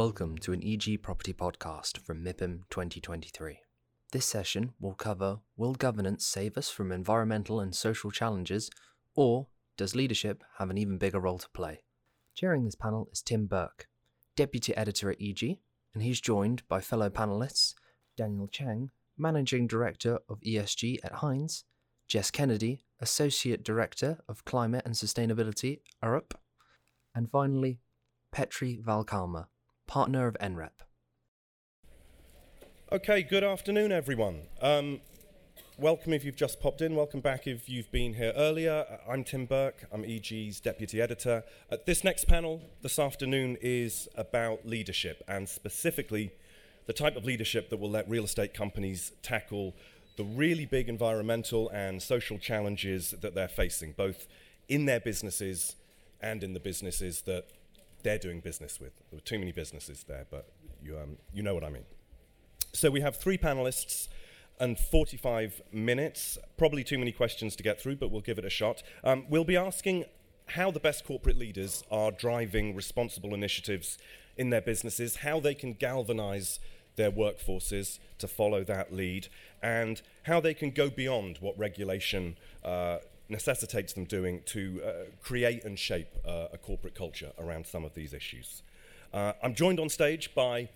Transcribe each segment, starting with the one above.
Welcome to an EG Property podcast from MIPIM 2023. This session will cover Will governance save us from environmental and social challenges, or does leadership have an even bigger role to play? Chairing this panel is Tim Burke, Deputy Editor at EG, and he's joined by fellow panelists Daniel Chang, Managing Director of ESG at Hines, Jess Kennedy, Associate Director of Climate and Sustainability, Arup, and finally, Petri Valkama, Partner of NREP. Okay, good afternoon, everyone. Um, welcome if you've just popped in. Welcome back if you've been here earlier. I'm Tim Burke. I'm EG's deputy editor. Uh, this next panel this afternoon is about leadership and specifically the type of leadership that will let real estate companies tackle the really big environmental and social challenges that they're facing, both in their businesses and in the businesses that they're doing business with. There were too many businesses there, but you, um, you know what I mean. So we have three panelists and 45 minutes. Probably too many questions to get through, but we'll give it a shot. Um, we'll be asking how the best corporate leaders are driving responsible initiatives in their businesses, how they can galvanize their workforces to follow that lead, and how they can go beyond what regulation uh, necessitates them doing to uh, create and shape uh, a corporate culture around some of these issues. Uh, I'm joined on stage by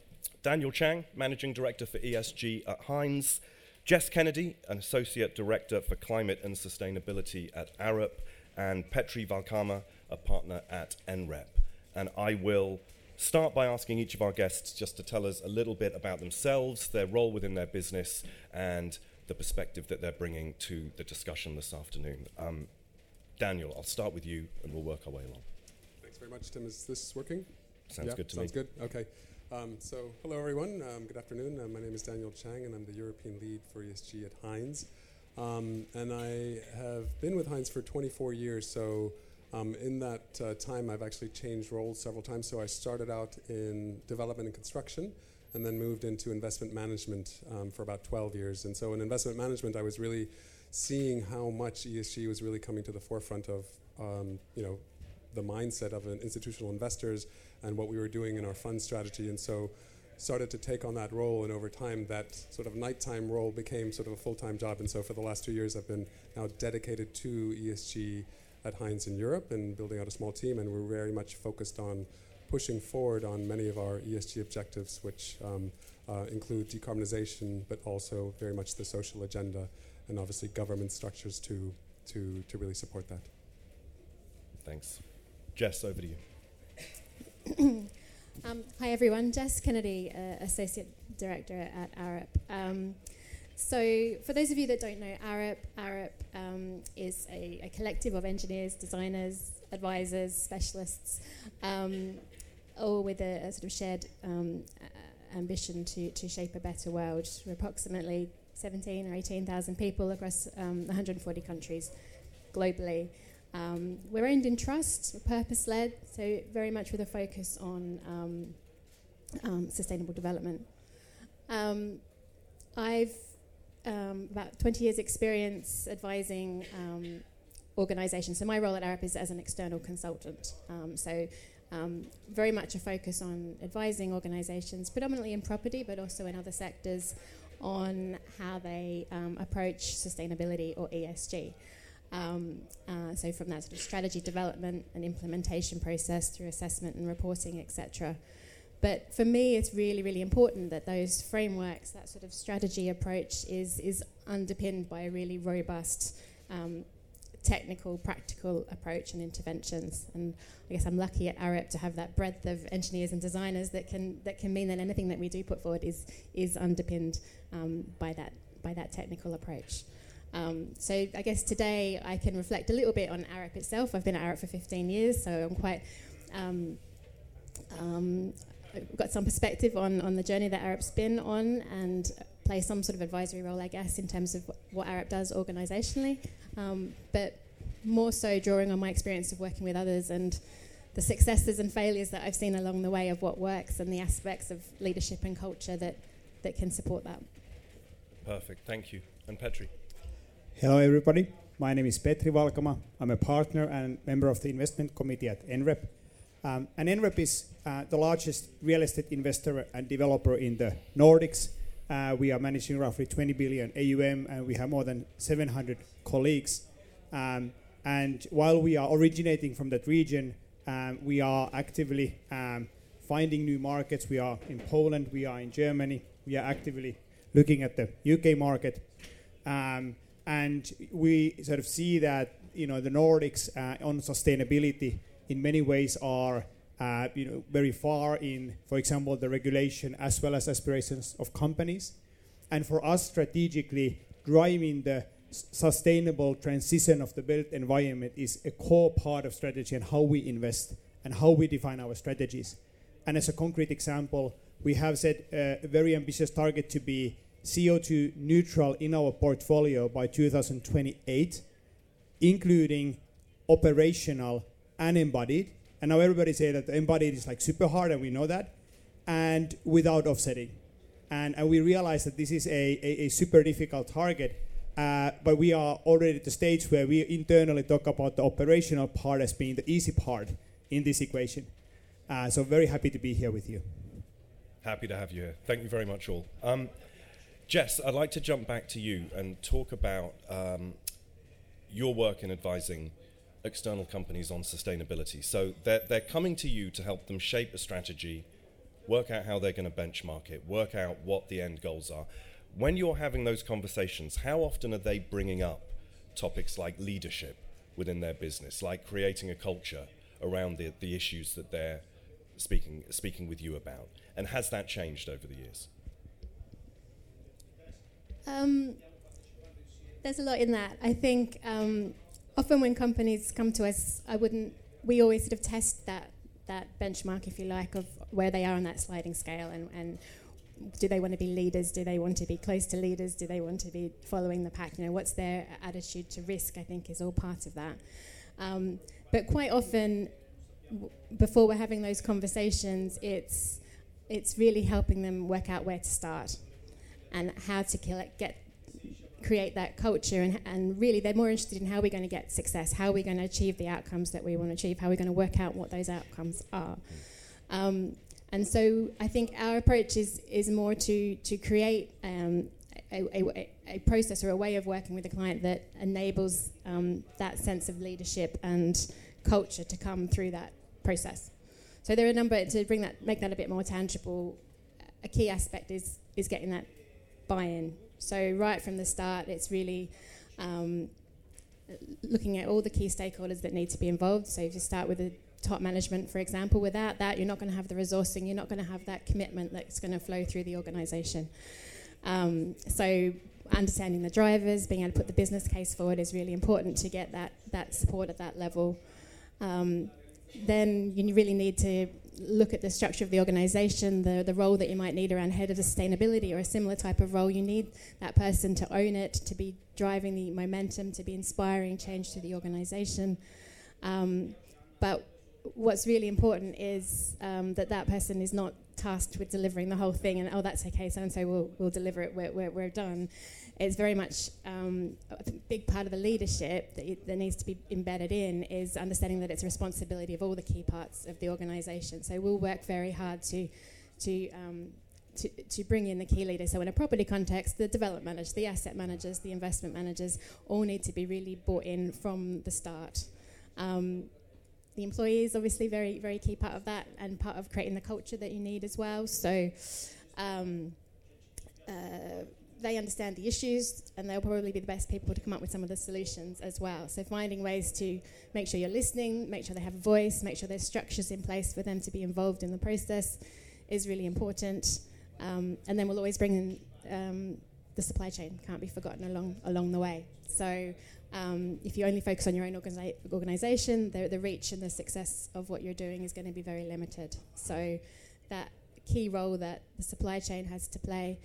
Daniel Chang, Managing Director for ESG at Hines, Jess Kennedy, an Associate Director for Climate and Sustainability at Arup, and Petri Valkama, a partner at NREP. And I will start by asking each of our guests just to tell us a little bit about themselves, their role within their business, and the perspective that they're bringing to the discussion this afternoon. Um, Daniel, I'll start with you and we'll work our way along. Thanks very much, Tim. Is this working? Sounds yeah, good to sounds me. Sounds good. Okay. Um, so, hello everyone. Um, good afternoon. Uh, my name is Daniel Chang, and I'm the European lead for ESG at Hines. Um, and I have been with Hines for 24 years. So, um, in that uh, time, I've actually changed roles several times. So, I started out in development and construction, and then moved into investment management um, for about 12 years. And so, in investment management, I was really seeing how much ESG was really coming to the forefront of, um, you know, the mindset of an institutional investors and what we were doing in our fund strategy. And so, started to take on that role. And over time, that sort of nighttime role became sort of a full-time job. And so, for the last two years, I've been now dedicated to ESG at Hines in Europe and building out a small team. And we're very much focused on pushing forward on many of our ESG objectives, which um, uh, include decarbonization, but also very much the social agenda, and obviously government structures to to to really support that. Thanks. Jess, over to you. um, hi everyone, Jess Kennedy, uh, Associate Director at Arup. Um, so, for those of you that don't know Arup, Arup um, is a, a, collective of engineers, designers, advisors, specialists, um, all with a, a, sort of shared um, ambition to, to shape a better world. We're approximately 17 or 18,000 people across 140 um, countries globally. Um, we're owned in trust, purpose led, so very much with a focus on um, um, sustainable development. Um, I've about 20 years' experience advising organizations. So, my role at Arup is as an external consultant. so, very much a focus on advising organizations, predominantly in property, but also in other sectors, on how they approach sustainability or ESG. Um, uh, so from that sort of strategy development and implementation process through assessment and reporting, etc. But for me, it's really, really important that those frameworks, that sort of strategy approach, is is underpinned by a really robust um, technical, practical approach and interventions. And I guess I'm lucky at Arup to have that breadth of engineers and designers that can that can mean that anything that we do put forward is is underpinned um, by that by that technical approach. Um, so I guess today I can reflect a little bit on Arup itself. I've been at Arup for 15 years, so I'm quite um, um, got some perspective on, on the journey that Arup's been on and play some sort of advisory role, I guess, in terms of what Arup does organisationally. Um, but more so drawing on my experience of working with others and the successes and failures that I've seen along the way of what works and the aspects of leadership and culture that, that can support that. Perfect, thank you. And Petri. Hello, everybody. My name is Petri Valkama. I'm a partner and member of the investment committee at NREP. Um, and NREP is uh, the largest real estate investor and developer in the Nordics. Uh, we are managing roughly 20 billion AUM, and we have more than 700 colleagues. Um, and while we are originating from that region, um, we are actively um, finding new markets. We are in Poland, we are in Germany, we are actively looking at the UK market. Um, and we sort of see that you know the Nordics uh, on sustainability in many ways are uh, you know very far in, for example, the regulation as well as aspirations of companies. And for us, strategically driving the sustainable transition of the built environment is a core part of strategy and how we invest and how we define our strategies. And as a concrete example, we have set a very ambitious target to be CO2 neutral in our portfolio by 2028, including operational and embodied. And now everybody say that the embodied is like super hard, and we know that, and without offsetting. And, and we realize that this is a, a, a super difficult target, uh, but we are already at the stage where we internally talk about the operational part as being the easy part in this equation. Uh, so very happy to be here with you. Happy to have you here. Thank you very much, all. Um, Jess, I'd like to jump back to you and talk about um, your work in advising external companies on sustainability. So they're, they're coming to you to help them shape a strategy, work out how they're going to benchmark it, work out what the end goals are. When you're having those conversations, how often are they bringing up topics like leadership within their business, like creating a culture around the, the issues that they're speaking, speaking with you about? And has that changed over the years? Um, there's a lot in that. I think um, often when companies come to us, I wouldn't. We always sort of test that that benchmark, if you like, of where they are on that sliding scale, and, and do they want to be leaders? Do they want to be close to leaders? Do they want to be following the pack? You know, what's their attitude to risk? I think is all part of that. Um, but quite often, w- before we're having those conversations, it's it's really helping them work out where to start and how to get create that culture and, and really they're more interested in how we're going to get success how we're going to achieve the outcomes that we want to achieve how we're going to work out what those outcomes are um, and so I think our approach is, is more to, to create um, a, a, a, process or a way of working with a client that enables um, that sense of leadership and culture to come through that process. So there are a number to bring that, make that a bit more tangible. A key aspect is is getting that buy-in. So right from the start, it's really um, looking at all the key stakeholders that need to be involved. So if you start with the top management, for example, without that, you're not going to have the resourcing, you're not going to have that commitment that's going to flow through the organisation. Um, so understanding the drivers, being able to put the business case forward is really important to get that, that support at that level. Um, then you really need to look at the structure of the organization, the, the role that you might need around head of sustainability or a similar type of role. You need that person to own it, to be driving the momentum, to be inspiring change to the organization. Um, but what's really important is um, that that person is not tasked with delivering the whole thing and, oh, that's okay, so and so will will deliver it, we're, we're, we're done it's very much um, a big part of the leadership that, that needs to be embedded in is understanding that it's a responsibility of all the key parts of the organisation. So we'll work very hard to to, um, to to bring in the key leaders. So in a property context, the development managers, the asset managers, the investment managers all need to be really bought in from the start. Um, the employees, obviously very very key part of that and part of creating the culture that you need as well. So. Um, uh, they understand the issues and they'll probably be the best people to come up with some of the solutions as well. So finding ways to make sure you're listening, make sure they have a voice, make sure there's structures in place for them to be involved in the process is really important. Um, and then we'll always bring in um, the supply chain, can't be forgotten along along the way. So um, if you only focus on your own organi- organization, the, the reach and the success of what you're doing is going to be very limited. So that key role that the supply chain has to play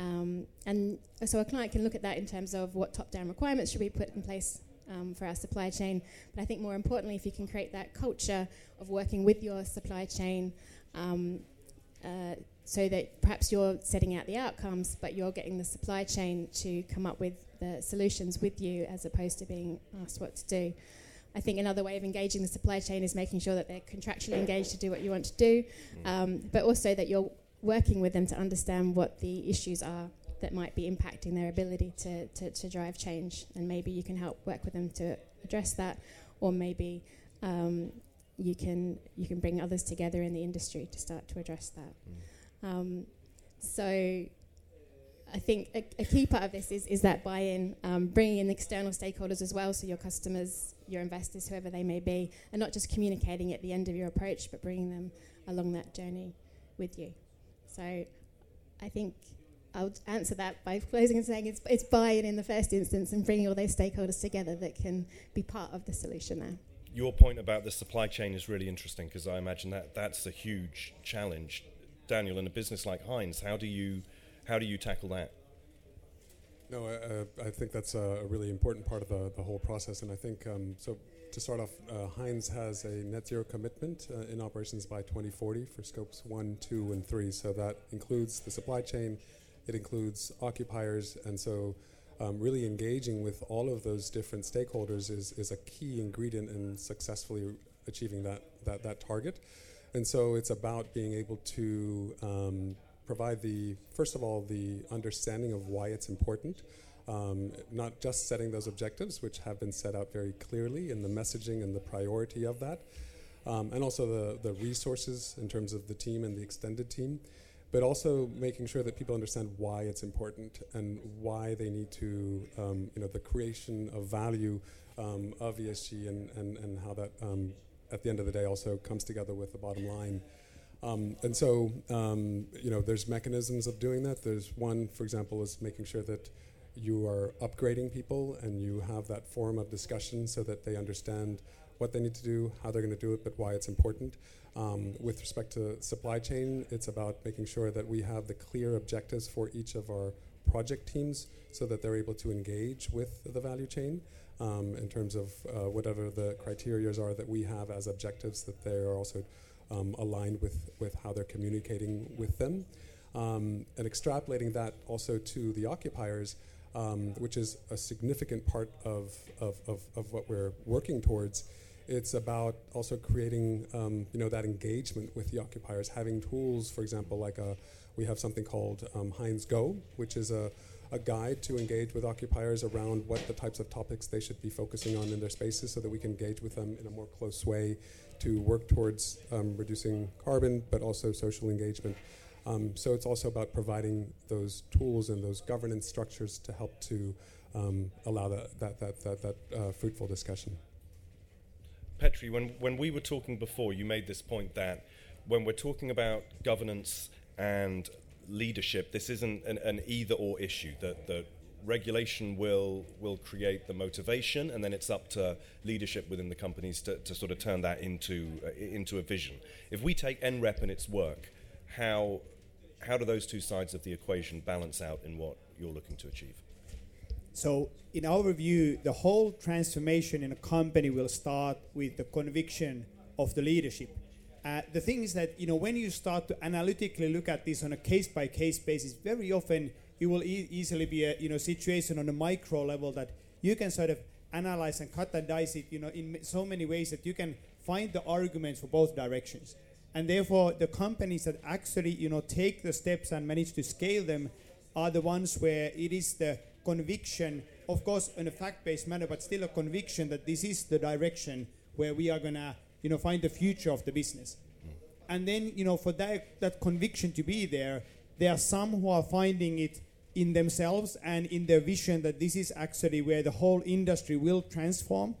um, and so a client can look at that in terms of what top-down requirements should be put in place um, for our supply chain. But I think more importantly, if you can create that culture of working with your supply chain, um, uh, so that perhaps you're setting out the outcomes, but you're getting the supply chain to come up with the solutions with you, as opposed to being asked what to do. I think another way of engaging the supply chain is making sure that they're contractually engaged to do what you want to do, um, but also that you're working with them to understand what the issues are that might be impacting their ability to, to, to drive change. And maybe you can help work with them to address that, or maybe um, you can you can bring others together in the industry to start to address that. Mm. Um, so I think a, a, key part of this is, is that buy-in, um, bringing in external stakeholders as well, so your customers, your investors, whoever they may be, and not just communicating at the end of your approach, but bringing them along that journey with you. So I think I'll answer that by closing and saying it's, it's buy-in in the first instance and bringing all those stakeholders together that can be part of the solution there. Your point about the supply chain is really interesting because I imagine that that's a huge challenge. Daniel, in a business like Hines, how do you how do you tackle that? No, uh, I think that's a really important part of the, the whole process, and I think um, so. To start off, uh, Hines has a net zero commitment uh, in operations by 2040 for scopes one, two, and three. So that includes the supply chain, it includes occupiers, and so um, really engaging with all of those different stakeholders is, is a key ingredient in successfully achieving that, that, that target. And so it's about being able to um, provide the, first of all, the understanding of why it's important. Um, not just setting those objectives, which have been set out very clearly in the messaging and the priority of that, um, and also the, the resources in terms of the team and the extended team but also making sure that people understand why it's important and why they need to, um, you know, the creation of value um, of ESG and, and, and how that, um, at the end of the day, also comes together with the bottom line. Um, and so, um, you know, there's mechanisms of doing that. There's one, for example, is making sure that you are upgrading people and you have that forum of discussion so that they understand what they need to do, how they're going to do it, but why it's important. Um, with respect to supply chain, it's about making sure that we have the clear objectives for each of our project teams so that they're able to engage with the value chain um, in terms of uh, whatever the criteria are that we have as objectives, that they are also um, aligned with, with how they're communicating with them. Um, and extrapolating that also to the occupiers, um, which is a significant part of, of, of, of what we're working towards it's about also creating, um, you know, that engagement with the occupiers, having tools, for example, like a, we have something called um, Hines Go, which is a, a guide to engage with occupiers around what the types of topics they should be focusing on in their spaces so that we can engage with them in a more close way to work towards um, reducing carbon, but also social engagement. Um, so it's also about providing those tools and those governance structures to help to um, allow that, that, that, that, that uh, fruitful discussion. Petri, when, when we were talking before, you made this point that when we're talking about governance and leadership, this isn't an, an either or issue. That the regulation will will create the motivation, and then it's up to leadership within the companies to, to sort of turn that into uh, into a vision. If we take NREP and its work, how how do those two sides of the equation balance out in what you're looking to achieve? So, in our view, the whole transformation in a company will start with the conviction of the leadership. Uh, the thing is that you know when you start to analytically look at this on a case by case basis, very often it will e- easily be a you know situation on a micro level that you can sort of analyze and cut and dice it you know in so many ways that you can find the arguments for both directions. And therefore, the companies that actually you know take the steps and manage to scale them are the ones where it is the conviction, of course, in a fact-based manner, but still a conviction that this is the direction where we are gonna, you know, find the future of the business. And then, you know, for that that conviction to be there, there are some who are finding it in themselves and in their vision that this is actually where the whole industry will transform.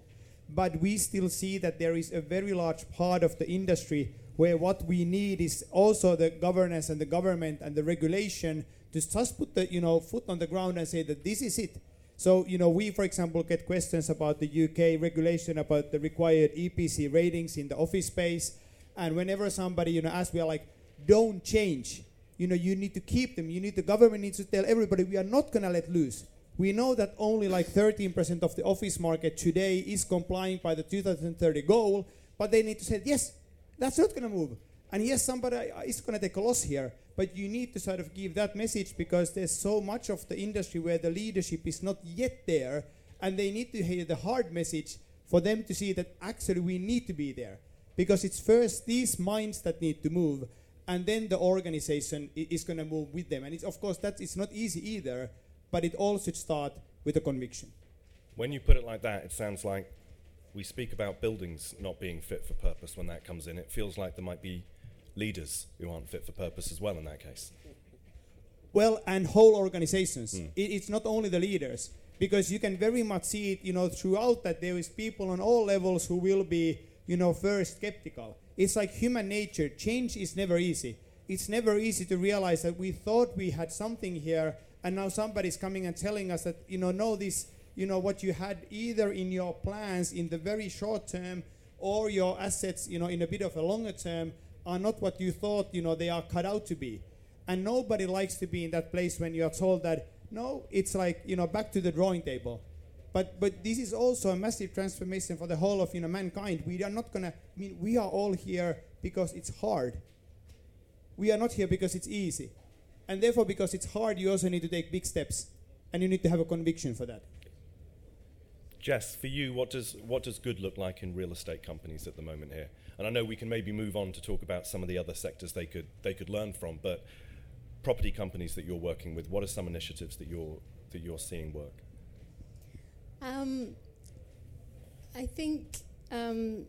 But we still see that there is a very large part of the industry where what we need is also the governance and the government and the regulation to just put the you know foot on the ground and say that this is it. So you know we, for example, get questions about the UK regulation about the required EPC ratings in the office space, and whenever somebody you know asks, we are like, don't change. You know you need to keep them. You need the government needs to tell everybody we are not going to let loose. We know that only like 13% of the office market today is complying by the 2030 goal, but they need to say yes, that's not going to move. And yes, somebody uh, is going to take a loss here, but you need to sort of give that message because there's so much of the industry where the leadership is not yet there, and they need to hear the hard message for them to see that actually we need to be there because it's first these minds that need to move and then the organization is going to move with them. And it's of course that it's not easy either but it all should start with a conviction. When you put it like that it sounds like we speak about buildings not being fit for purpose when that comes in. It feels like there might be leaders who aren't fit for purpose as well in that case. Well and whole organizations. Mm. it, it's not only the leaders because you can very much see it you know throughout that there is people on all levels who will be you know first skeptical it's like human nature. Change is never easy. It's never easy to realize that we thought we had something here and now somebody's coming and telling us that you know no this you know what you had either in your plans in the very short term or your assets you know in a bit of a longer term are not what you thought you know they are cut out to be. And nobody likes to be in that place when you are told that no, it's like you know back to the drawing table. But but this is also a massive transformation for the whole of you know mankind. We are not gonna. I mean, we are all here because it's hard. We are not here because it's easy, and therefore because it's hard, you also need to take big steps, and you need to have a conviction for that. Jess, for you, what does what does good look like in real estate companies at the moment here? And I know we can maybe move on to talk about some of the other sectors they could they could learn from, but property companies that you're working with, what are some initiatives that you're that you're seeing work? Um, I think um,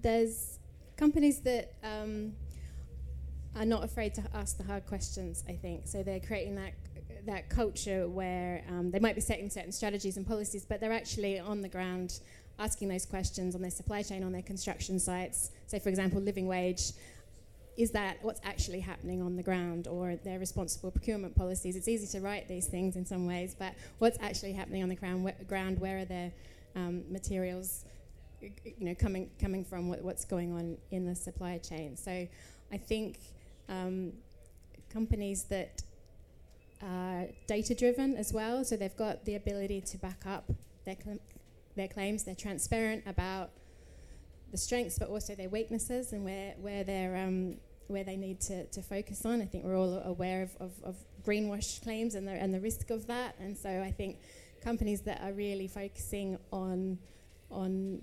there's companies that um, are not afraid to ask the hard questions. I think so. They're creating that that culture where um, they might be setting certain strategies and policies, but they're actually on the ground asking those questions on their supply chain, on their construction sites. Say, for example, living wage is that what's actually happening on the ground or their responsible procurement policies? It's easy to write these things in some ways, but what's actually happening on the ground? Wh- ground where are their um, materials, you know, coming coming from? What, what's going on in the supply chain? So, I think um, companies that are data driven as well, so they've got the ability to back up their cl- their claims. They're transparent about the strengths, but also their weaknesses and where where they're um, where they need to, to focus on. I think we're all aware of, of, of greenwash claims and the, and the risk of that. And so I think companies that are really focusing on, on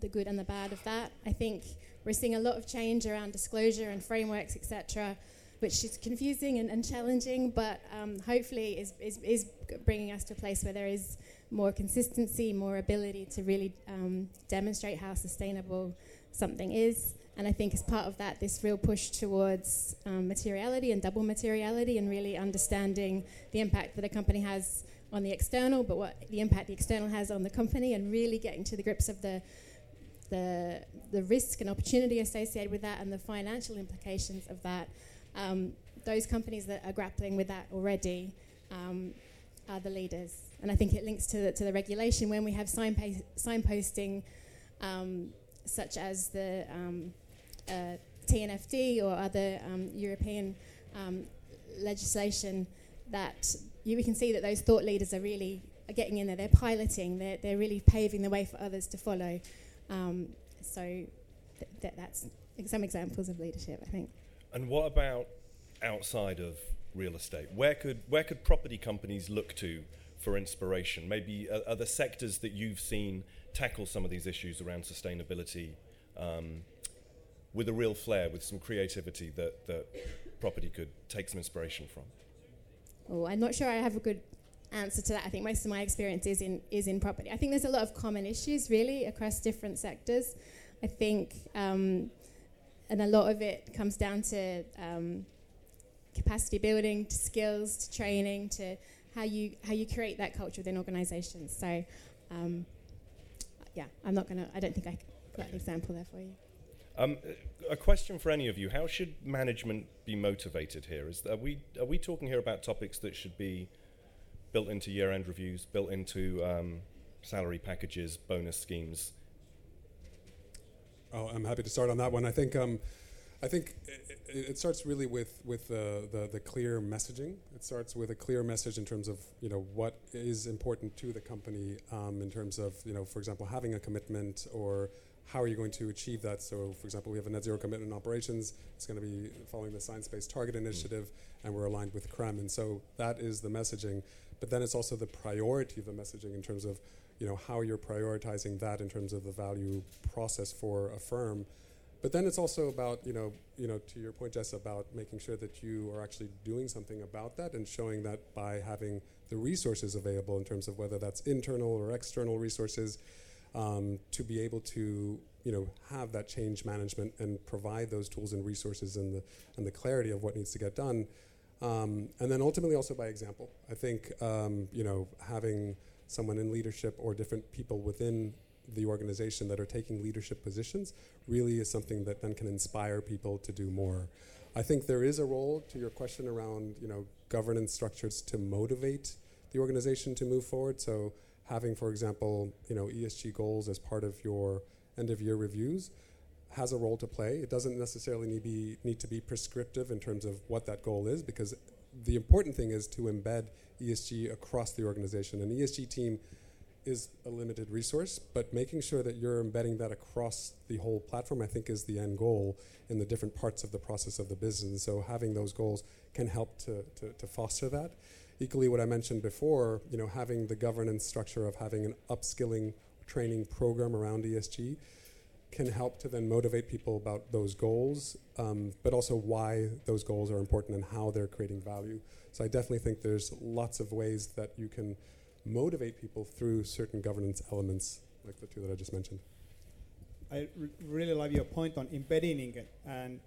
the good and the bad of that, I think we're seeing a lot of change around disclosure and frameworks, etc., which is confusing and, and challenging, but um, hopefully is, is, is bringing us to a place where there is more consistency, more ability to really um, demonstrate how sustainable something is. And I think as part of that, this real push towards um, materiality and double materiality and really understanding the impact that a company has on the external, but what the impact the external has on the company, and really getting to the grips of the the the risk and opportunity associated with that and the financial implications of that. Um, those companies that are grappling with that already um, are the leaders, and I think it links to the, to the regulation when we have signpa- signposting, um, such as the um, uh, TNFD or other um, European um, legislation that you, we can see that those thought leaders are really are getting in there. They're piloting. They're, they're really paving the way for others to follow. Um, so th- th- that's some examples of leadership, I think. And what about outside of real estate? Where could where could property companies look to for inspiration? Maybe uh, other sectors that you've seen tackle some of these issues around sustainability. Um, with a real flair, with some creativity that, that property could take some inspiration from? Oh, I'm not sure I have a good answer to that. I think most of my experience is in is in property. I think there's a lot of common issues really across different sectors. I think, um, and a lot of it comes down to um, capacity building, to skills, to training, to how you how you create that culture within organisations. So, um, yeah, I'm not gonna. I don't think I got an example there for you. Um, a question for any of you: How should management be motivated here? Is are we are we talking here about topics that should be built into year-end reviews, built into um, salary packages, bonus schemes? Oh, I'm happy to start on that one. I think um, I think it, it, starts really with with the, the, the clear messaging. It starts with a clear message in terms of you know what is important to the company um, in terms of you know for example having a commitment or how are you going to achieve that? So, for example, we have a net zero commitment in operations. It's going to be following the Science Based Target Initiative, and we're aligned with CRREM. And so that is the messaging. But then it's also the priority of the messaging in terms of, you know, how you're prioritizing that in terms of the value process for a firm. But then it's also about, you know, you know, to your point, Jess, about making sure that you are actually doing something about that and showing that by having the resources available in terms of whether that's internal or external resources, um, to be able to you know have that change management and provide those tools and resources and the and the clarity of what needs to get done, um, and then ultimately also by example. I think um, you know having someone in leadership or different people within the organization that are taking leadership positions really is something that then can inspire people to do more. I think there is a role to your question around you know governance structures to motivate the organization to move forward. So having, for example, you know, ESG goals as part of your end of year reviews has a role to play. It doesn't necessarily need, be, need to be prescriptive in terms of what that goal is, because the important thing is to embed ESG across the organization. An ESG team is a limited resource, but making sure that you're embedding that across the whole platform, I think, is the end goal in the different parts of the process of the business. So having those goals can help to, to, to foster that equally what I mentioned before, you know, having the governance structure of having an upskilling training program around ESG can help to then motivate people about those goals, um, but also why those goals are important and how they're creating value. So I definitely think there's lots of ways that you can motivate people through certain governance elements, like the two that I just mentioned. I really love your point on embedding it and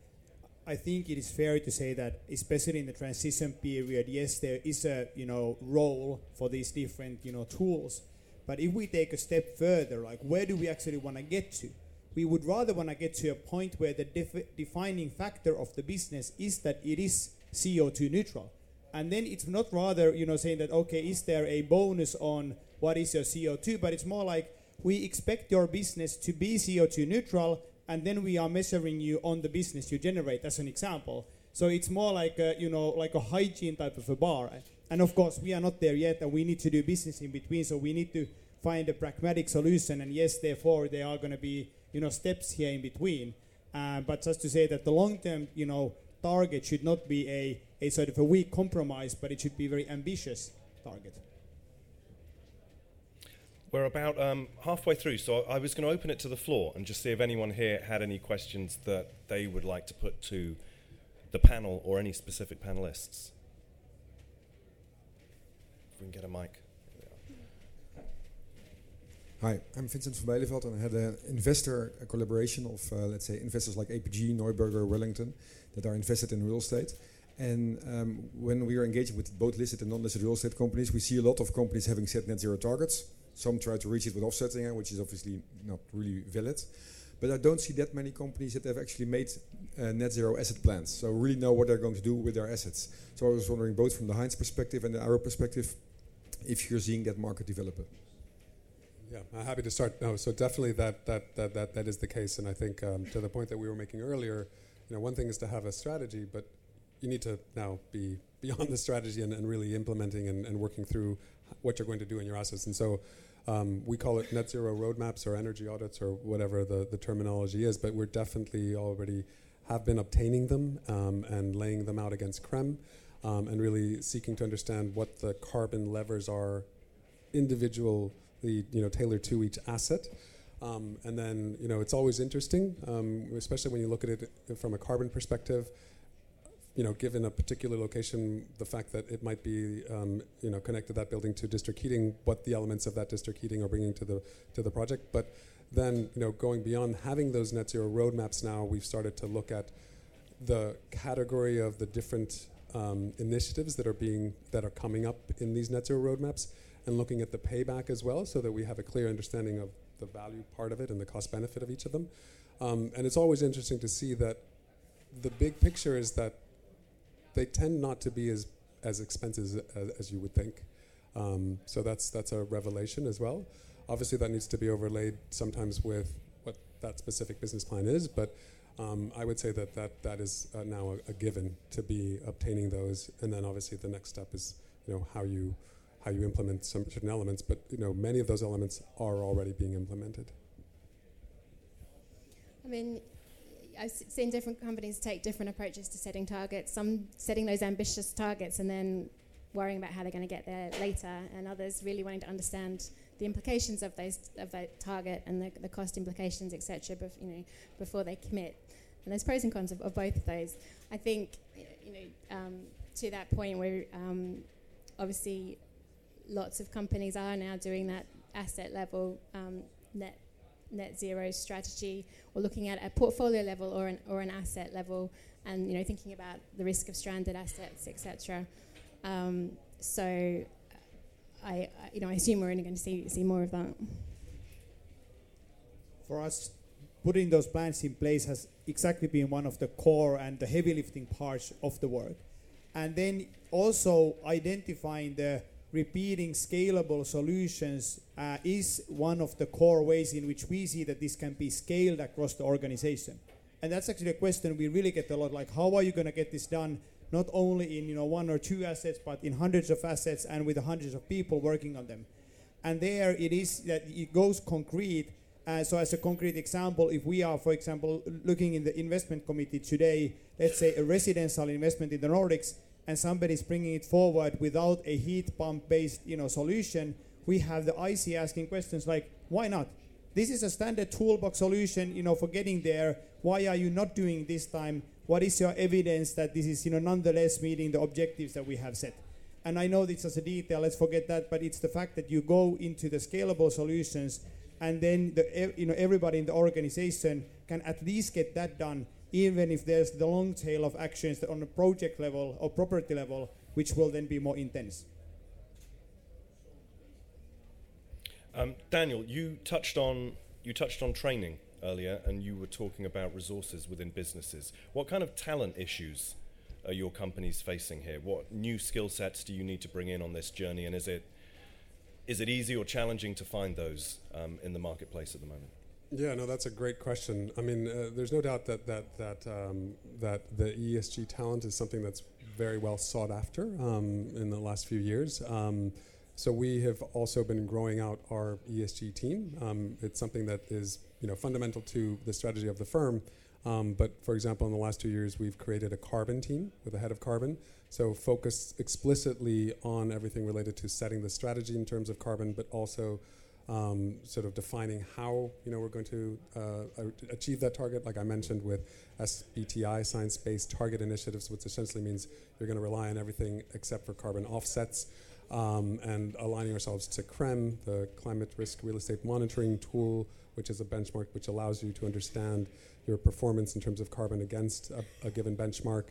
I think it is fair to say that, especially in the transition period, yes, there is a you know role for these different you know tools. But if we take a step further, like where do we actually want to get to? We would rather want to get to a point where the def- defining factor of the business is that it is CO2 neutral, and then it's not rather you know saying that okay, is there a bonus on what is your CO2? But it's more like we expect your business to be CO2 neutral and then we are measuring you on the business you generate as an example. So it's more like a, you know like a hygiene type of a bar. And of course we are not there yet, and we need to do business in between. So we need to find a pragmatic solution. And yes, therefore there are going to be you know steps here in between. Uh, but just to say that the long-term you know target should not be a, a sort of a weak compromise, but it should be a very ambitious target. We're about um, halfway through, so I was going to open it to the floor and just see if anyone here had any questions that they would like to put to the panel or any specific panelists. If we can get a mic. Hi, I'm Vincent van Bijleveld and I had an investor a collaboration of, uh, let's say, investors like APG, Neuberger, Wellington that are invested in real estate. And um, when we are engaging with both listed and non-listed real estate companies, we see a lot of companies having set net zero targets some try to reach it with offsetting, which is obviously not really valid. But I don't see that many companies that have actually made uh, net zero asset plans. So really know what they're going to do with their assets. So I was wondering, both from the Hines perspective and the Arup perspective, if you're seeing that market develop. Yeah, I'm happy to start. No, so definitely that that that that, that is the case, and I think um, to the point that we were making earlier, you know, one thing is to have a strategy, but you need to now be beyond the strategy and, and really implementing and, and working through what you're going to do in your assets. And so um, we call it net zero roadmaps or energy audits or whatever the, the terminology is, but we're definitely already have been obtaining them um, and laying them out against CRREM um, and really seeking to understand what the carbon levers are individually you know, tailored to each asset. Um, and then, you know, it's always interesting, um, especially when you look at it from a carbon perspective you know, given a particular location, the fact that it might be, um, you know, connected that building to district heating, what the elements of that district heating are bringing to the to the project. But then, you know, going beyond having those net zero roadmaps now, we've started to look at the category of the different um, initiatives that are being that are coming up in these net zero roadmaps, and looking at the payback as well, so that we have a clear understanding of the value part of it and the cost benefit of each of them. Um, and it's always interesting to see that the big picture is that they tend not to be as as expensive as, as you would think. Um, so that's that's a revelation as well. Obviously, that needs to be overlaid sometimes with what that specific business plan is, but um, I would say that that, that is uh, now a, a, given to be obtaining those, and then obviously the next step is you know how you how you implement some certain elements. But you know many of those elements are already being implemented. I mean, I've seen different companies take different approaches to setting targets. Some setting those ambitious targets and then worrying about how they're going to get there later, and others really wanting to understand the implications of those of that target and the, the cost implications, etc. Bef- you know, before they commit. And there's pros and cons of, of both of those. I think, you know, um, to that point where um, obviously lots of companies are now doing that asset level um, net net zero strategy or looking at a portfolio level or an, or an asset level and you know thinking about the risk of stranded assets etc um, so I, I, you know I assume we're only going to see see more of that. For us putting those plans in place has exactly been one of the core and the heavy lifting parts of the work. And then also identifying the repeating scalable solutions uh, is one of the core ways in which we see that this can be scaled across the organization. And that's actually a question we really get a lot like, how are you going to get this done? Not only in you know one or two assets, but in hundreds of assets and with hundreds of people working on them. And there it is that it goes concrete. Uh, so, as a concrete example, if we are, for example, looking in the investment committee today, let's say a residential investment in the Nordics, and somebody's bringing it forward without a heat pump based you know solution we have the IC asking questions like why not? This is a standard toolbox solution you know for getting there. Why are you not doing this time? What is your evidence that this is you know nonetheless meeting the objectives that we have set? And i know this is a detail let's forget that but it's the fact that you go into the scalable solutions and then the you know everybody in the organization can at least get that done even if there's the long tail of actions on a project level or property level, which will then be more intense. Um, Daniel, you touched on you touched on training earlier, and you were talking about resources within businesses. What kind of talent issues are your companies facing here? What new skill sets do you need to bring in on this journey, and is it is it easy or challenging to find those um, in the marketplace at the moment? Yeah, no, that's a great question. I mean, uh, there's no doubt that that that um, that the ESG talent is something that's very well sought after um, in the last few years. Um, so we have also been growing out our ESG team. Um, it's something that is you know fundamental to the strategy of the firm. Um, but for example, in the last two years, we've created a carbon team with a head of carbon. So focused explicitly on everything related to setting the strategy in terms of carbon, but also um, sort of defining how you know we're going to uh, achieve that target. Like I mentioned with SBTI, science-based target initiatives, which essentially means you're going to rely on everything except for carbon offsets, um, and aligning ourselves to CRREM, the climate risk real estate monitoring tool, which is a benchmark which allows you to understand your performance in terms of carbon against a, a given benchmark.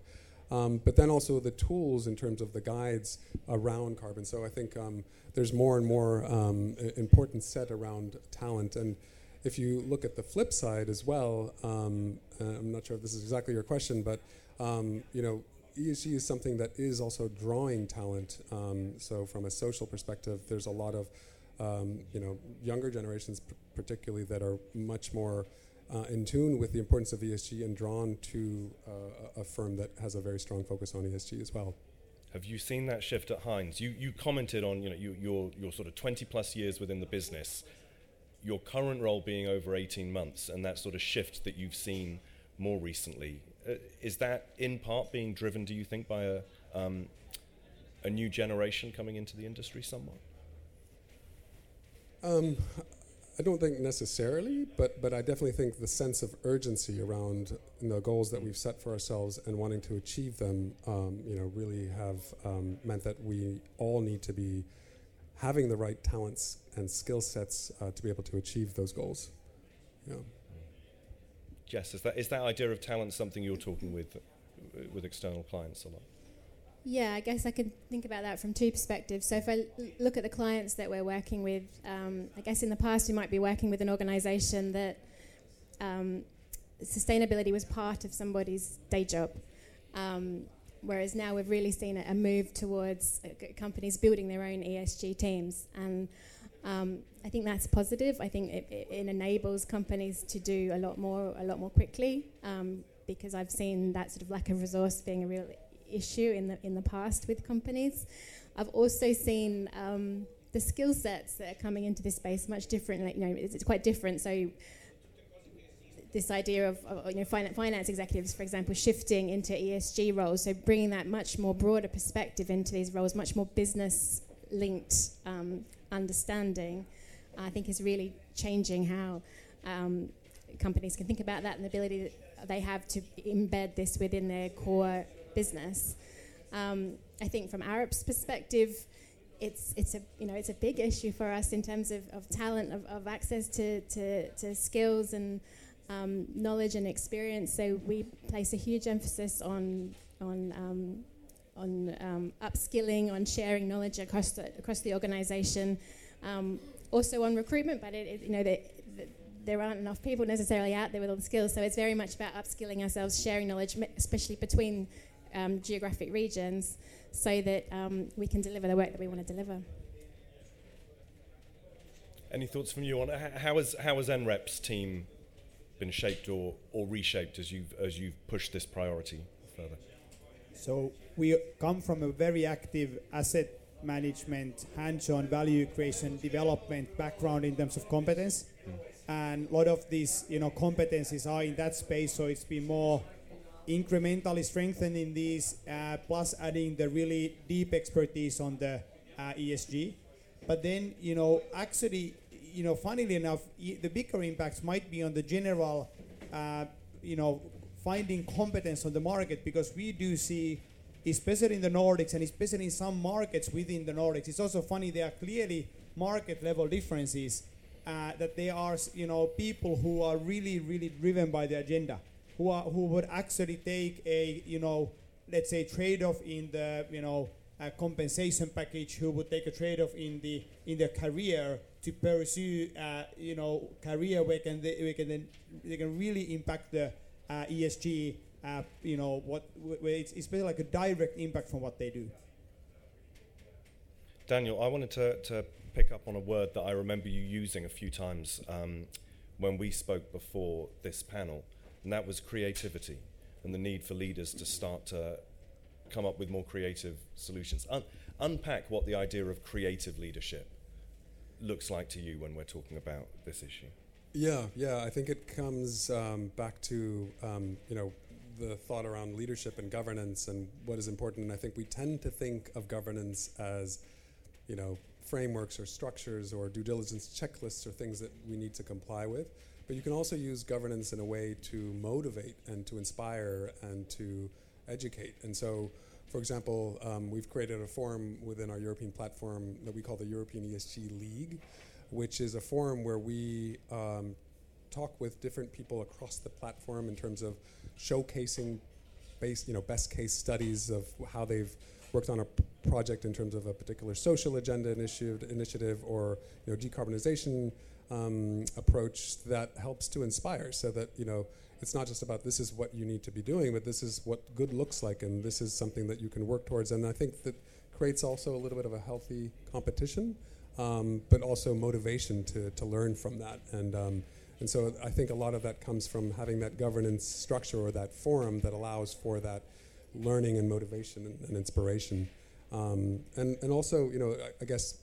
Um, but then also the tools in terms of the guides around carbon. So I think um, there's more and more um, important set around talent. And if you look at the flip side as well, um, uh, I'm not sure if this is exactly your question, but um, you know, ESG is something that is also drawing talent. Um, so from a social perspective, there's a lot of you know younger generations, p- particularly, that are much more uh, in tune with the importance of ESG and drawn to uh, a firm that has a very strong focus on ESG as well. Have you seen that shift at Hines? You, you commented on you know, you, your, your sort of 20 plus years within the business, your current role being over 18 months, and that sort of shift that you've seen more recently. Uh, is that in part being driven, do you think, by a, um, a new generation coming into the industry somewhat? Um, I don't think necessarily, but but I definitely think the sense of urgency around the goals that we've set for ourselves and wanting to achieve them, um, you know, really have um, meant that we all need to be having the right talents and skill sets uh, to be able to achieve those goals. Yeah. Jess, is that is that idea of talent something you're talking with with external clients a lot? Yeah, I guess I could think about that from two perspectives. So if I l- look at the clients that we're working with, um, I guess in the past we might be working with an organisation that um, sustainability was part of somebody's day job. Um, whereas now we've really seen a, a move towards uh, companies building their own ESG teams. And um, I think that's positive. I think it, it, it, enables companies to do a lot more, a lot more quickly. Um, because I've seen that sort of lack of resource being a real issue in the in the past with companies. I've also seen um, the skill sets that are coming into this space much different. Like, you know, it's, it's, quite different. So this idea of, of you know finance, executives, for example, shifting into ESG roles, so bringing that much more broader perspective into these roles, much more business linked um, understanding, I think is really changing how um, companies can think about that and the ability that they have to embed this within their core business. Um, I think from Arup's perspective, it's it's a you know it's a big issue for us in terms of, of talent, of, of access to, to, to skills and um, knowledge and experience. So we place a huge emphasis on on um, on um, upskilling, on sharing knowledge across the across the organisation. Um, also on recruitment, but it, it, you know the, the, there aren't enough people necessarily out there with all the skills. So it's very much about upskilling ourselves, sharing knowledge, especially between um, geographic regions, so that um, we can deliver the work that we want to deliver. Any thoughts from you on how has how has NREP's team been shaped or, or reshaped as you've as you've pushed this priority further? So we come from a very active asset management, hands-on value creation, development background in terms of competence, mm. and a lot of these you know competencies are in that space. So it's been more incrementally strengthening these, uh, plus adding the really deep expertise on the uh, ESG. But then you know actually you know, funnily enough, the bigger impacts might be on the general, uh, you know, finding competence on the market because we do see, especially in the Nordics and especially in some markets within the Nordics, it's also funny there are clearly market level differences. Uh, that there are, you know, people who are really, really driven by the agenda, who are who would actually take a, you know, let's say trade-off in the, you know, uh, compensation package, who would take a trade-off in the in their career to pursue, uh, you know, career where can they, where can they can really impact the uh, ESG. Uh, you know, what where it's, it's basically like a direct impact from what they do. Daniel, I wanted to, to pick up on a word that I remember you using a few times um, when we spoke before this panel, and that was creativity and the need for leaders to start to come up with more creative solutions. Un- unpack what the idea of creative leadership looks like to you when we're talking about this issue. Yeah, yeah, I think it comes um, back to um, you know the thought around leadership and governance and what is important. And I think we tend to think of governance as you know frameworks or structures or due diligence checklists or things that we need to comply with. But you can also use governance in a way to motivate and to inspire and to educate. And so for example, um, we've created a forum within our European platform that we call the European ESG League, which is a forum where we um, talk with different people across the platform in terms of showcasing you know, best case studies of how they've worked on a p- project in terms of a particular social agenda initiative, initiative or you know, decarbonization um, approach that helps to inspire so that you know it's not just about this is what you need to be doing, but this is what good looks like, and this is something that you can work towards. And I think that creates also a little bit of a healthy competition, um, but also motivation to, to learn from that. And um, and so I think a lot of that comes from having that governance structure or that forum that allows for that learning and motivation and, and inspiration. Um, and and also, you know, I, I, guess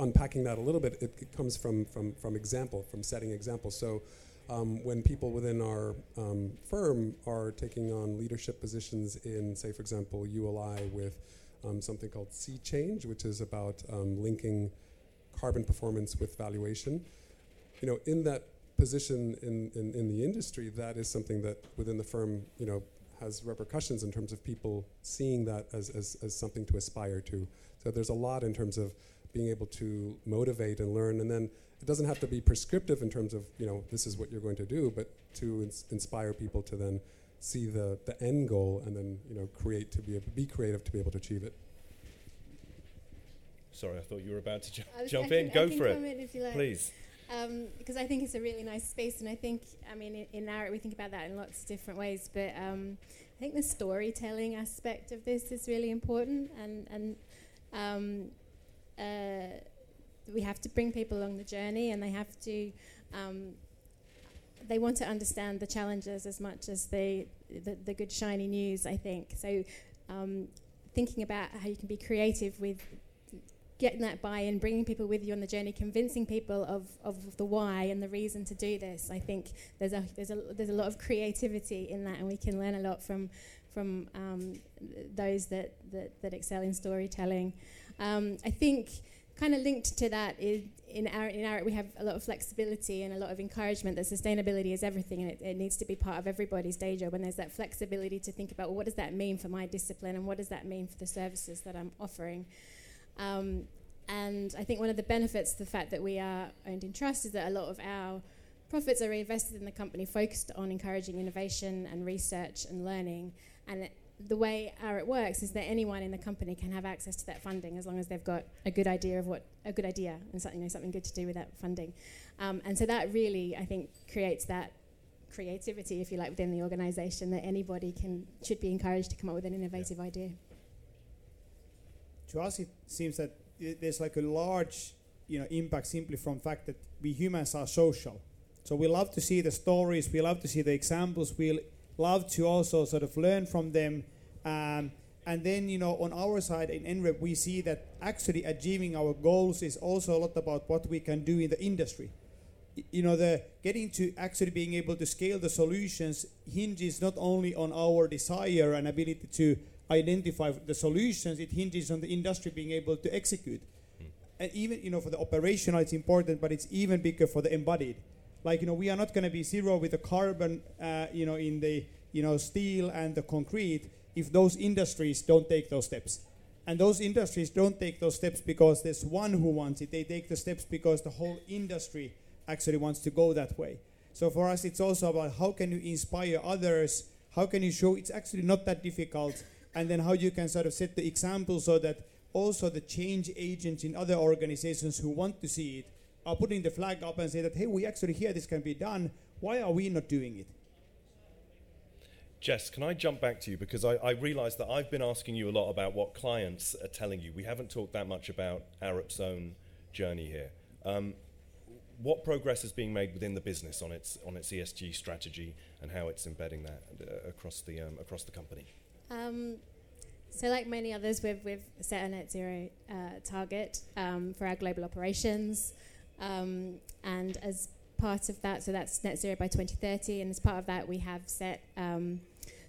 unpacking that a little bit, it, it comes from from from example, from setting examples. So um, when people within our um, firm are taking on leadership positions in, say, for example, ULI with um, something called C Change, which is about um, linking carbon performance with valuation. You know, in that position in, in, in the industry, that is something that within the firm, you know, has repercussions in terms of people seeing that as, as, as something to aspire to. So there's a lot in terms of being able to motivate and learn, and then it doesn't have to be prescriptive in terms of you know this is what you're going to do, but to ins- inspire people to then see the, the end goal and then you know create to be able, be creative to be able to achieve it. Sorry, I thought you were about to ju- jump in. Go for it, like. please. Because um, I think it's a really nice space, and I think, I mean, in, in Arup we think about that in lots of different ways. But um, I think the storytelling aspect of this is really important, and and um, uh, we have to bring people along the journey, and they have to. Um, they want to understand the challenges as much as the, the, the good shiny news. I think so. Um, thinking about how you can be creative with getting that buy-in, bringing people with you on the journey, convincing people of, of the why and the reason to do this. I think there's a there's a there's a lot of creativity in that, and we can learn a lot from from um, those that, that that excel in storytelling. Um, I think kind of linked to that is in our in our we have a lot of flexibility and a lot of encouragement that sustainability is everything and it, it, needs to be part of everybody's day job. And there's that flexibility to think about well, what does that mean for my discipline and what does that mean for the services that I'm offering? Um, and I think one of the benefits of the fact that we are owned in trust is that a lot of our profits are reinvested in the company focused on encouraging innovation and research and learning. And the way how it works is that anyone in the company can have access to that funding as long as they've got a good idea of what a good idea and something you know, something good to do with that funding. Um, and so that really, I think, creates that creativity, if you like, within the organisation that anybody can should be encouraged to come up with an innovative yeah. idea. To us, it seems that there's like a large, you know, impact simply from fact that we humans are social. So we love to see the stories, we love to see the examples, we love to also sort of learn from them. Um, and then, you know, on our side in NREP, we see that actually achieving our goals is also a lot about what we can do in the industry. You know, the getting to actually being able to scale the solutions hinges not only on our desire and ability to identify the solutions, it hinges on the industry being able to execute. Mm. And even, you know, for the operational, it's important, but it's even bigger for the embodied like you know we are not going to be zero with the carbon uh, you know in the you know steel and the concrete if those industries don't take those steps. And those industries don't take those steps because there's one who wants it. They take the steps because the whole industry actually wants to go that way. So for us it's also about how can you inspire others? How can you show it's actually not that difficult? And then how you can sort of set the example so that also the change agents in other organizations who want to see it are putting the flag up and say that, hey, we actually hear this can be done. Why are we not doing it? Jess, can I jump back to you? Because I, I realise that I've been asking you a lot about what clients are telling you. We haven't talked that much about Arup's own journey here. Um, what progress is being made within the business on its on its ESG strategy and how it's embedding that uh, across the um, across the company? Um, so, like many others, we've, we've set a net zero uh, target um, for our global operations. Um, and as part of that, so that's net zero by 2030, and as part of that, we have set um,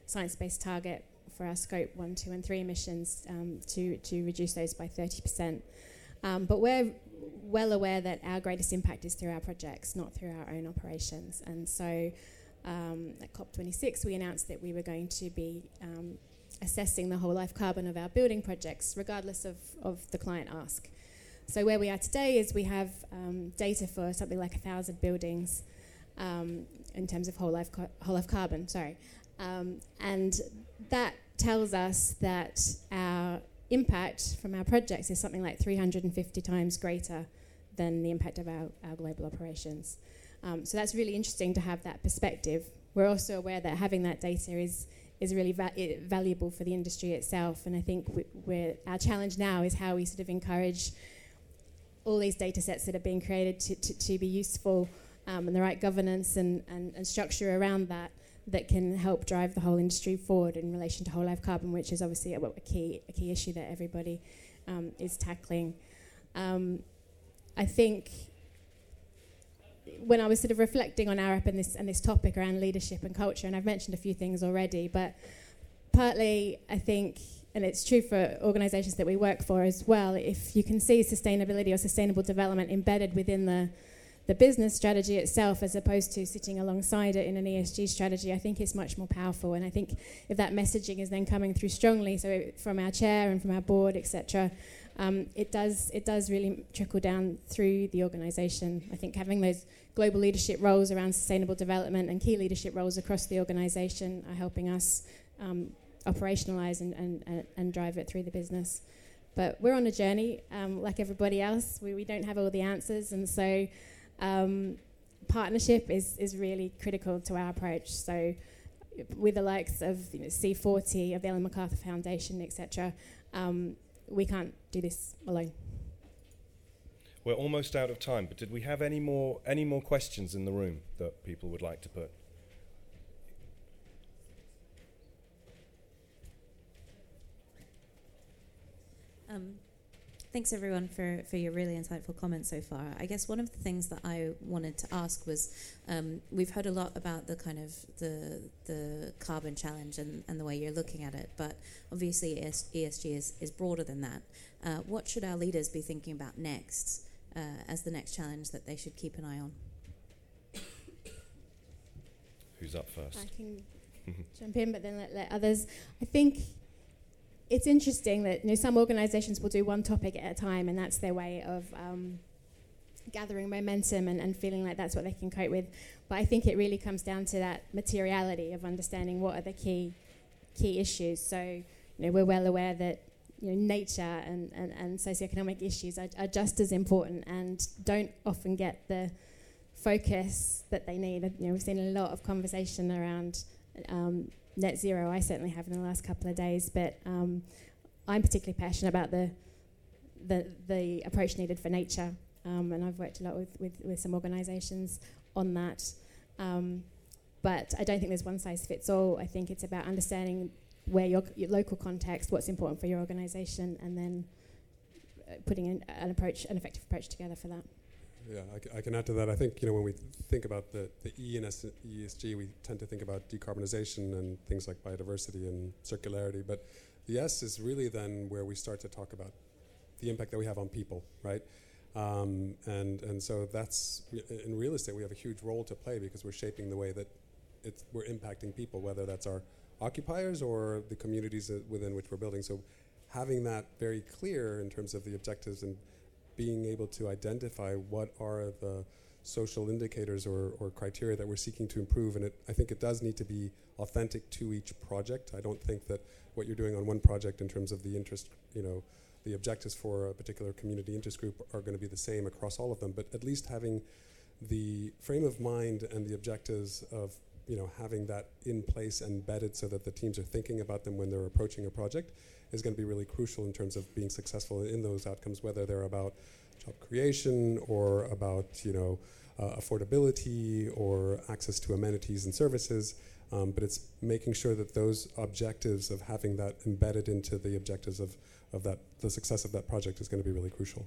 science-based target for our scope one, two, and three emissions um, to to reduce those by 30%. Um, but we're well aware that our greatest impact is through our projects, not through our own operations. And so, um, at COP26, we announced that we were going to be um, assessing the whole life carbon of our building projects, regardless of, of the client ask. So where we are today is we have um, data for something like a thousand buildings um, in terms of whole life, whole life carbon, sorry. Um, and that tells us that our impact from our projects is something like 350 times greater than the impact of our, our global operations. Um, so that's really interesting to have that perspective. We're also aware that having that data is is really va- valuable for the industry itself. And I think we, our challenge now is how we sort of encourage all these data sets that are being created to, to, to be useful um, and the right governance and, and, and, structure around that that can help drive the whole industry forward in relation to whole life carbon, which is obviously a, a key, a key issue that everybody um, is tackling. Um, I think when I was sort of reflecting on Arup and this, and this topic around leadership and culture, and I've mentioned a few things already, but partly I think and it's true for organizations that we work for as well, if you can see sustainability or sustainable development embedded within the, the business strategy itself as opposed to sitting alongside it in an ESG strategy, I think it's much more powerful. And I think if that messaging is then coming through strongly, so from our chair and from our board, etc., um, it does it does really trickle down through the organisation. I think having those global leadership roles around sustainable development and key leadership roles across the organisation are helping us um, operationalize and, and, and, drive it through the business. But we're on a journey, um, like everybody else. We, we don't have all the answers, and so um, partnership is, is really critical to our approach. So, with the likes of you know, C40, of the Ellen MacArthur Foundation, etc., um, we can't do this alone. We're almost out of time, but did we have any more any more questions in the room that people would like to put? Um, Thanks everyone for, for your really insightful comments so far. I guess one of the things that I wanted to ask was um, we've heard a lot about the kind of the the carbon challenge and, and the way you're looking at it, but obviously ESG is, is broader than that. Uh, what should our leaders be thinking about next uh, as the next challenge that they should keep an eye on? Who's up first? I can jump in, but then let, let others. I think it's interesting that you know some organisations will do one topic at a time, and that's their way of um, gathering momentum and, and feeling like that's what they can cope with. But I think it really comes down to that materiality of understanding what are the key key issues. So you know we're well aware that you know nature and, and, and socioeconomic issues are, are just as important and don't often get the focus that they need. You know we've seen a lot of conversation around um, net zero. I certainly have in the last couple of days, but um, I'm particularly passionate about the the, the approach needed for nature, um, and I've worked a lot with, with, with some organisations on that. Um, but I don't think there's one size fits all. I think it's about understanding where your, your local context, what's important for your organisation, and then uh, putting an, an approach, an effective approach together for that. Yeah, I can add to that. I think you know when we think about the, the E in ESG, we tend to think about decarbonization and things like biodiversity and circularity. But the S is really then where we start to talk about the impact that we have on people, right? Um, and and so that's in real estate we have a huge role to play because we're shaping the way that we're impacting people, whether that's our occupiers or the communities within which we're building. So having that very clear in terms of the objectives and being able to identify what are the social indicators or, or criteria that we're seeking to improve. And it, I think it does need to be authentic to each project. I don't think that what you're doing on one project in terms of the interest, you know, the objectives for a particular community interest group are going to be the same across all of them. But at least having the frame of mind and the objectives of you know having that in place embedded so that the teams are thinking about them when they're approaching a project is going to be really crucial in terms of being successful in those outcomes, whether they're about job creation or about you know uh, affordability or access to amenities and services. Um, but it's making sure that those objectives of having that embedded into the objectives of, of that the success of that project is going to be really crucial.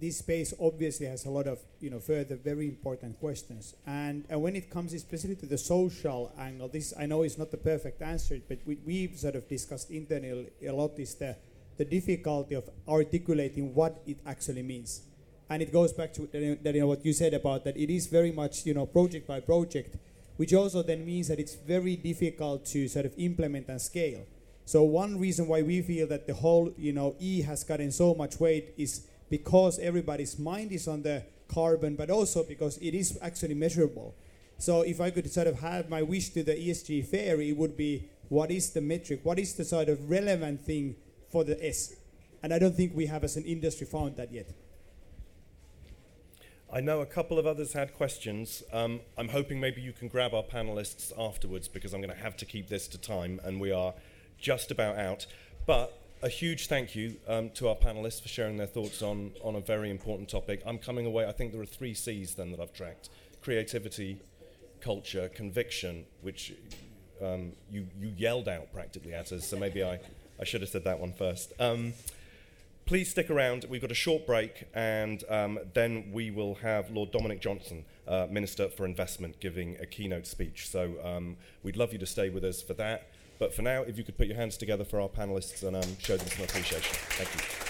This space obviously has a lot of you know further very important questions. And, and when it comes especially to the social angle this i know is not the perfect answer but we, we've sort of discussed internally a lot is the the difficulty of articulating what it actually means. And it goes back to that, you know, what you said about that it is very much you know project by project which also then means that it's very difficult to sort of implement and scale. So one reason why we feel that the whole you know e has gotten so much weight is because everybody's mind is on the carbon, but also because it is actually measurable. So if I could sort of have my wish to the ESG fair, it would be what is the metric? What is the sort of relevant thing for the S? And I don't think we have as an industry found that yet. I know a couple of others had questions. Um, I'm hoping maybe you can grab our panelists afterwards because I'm going to have to keep this to time and we are just about out. But a huge thank you um, to our panelists for sharing their thoughts on, on a very important topic. I'm coming away, I think there are three C's then that I've tracked creativity, culture, conviction, which um, you, you yelled out practically at us, so maybe I, I should have said that one first. Um, please stick around. We've got a short break, and um, then we will have Lord Dominic Johnson, uh, Minister for Investment, giving a keynote speech. So um, we'd love you to stay with us for that. But for now, if you could put your hands together for our panelists and um, show them some appreciation. Thank you.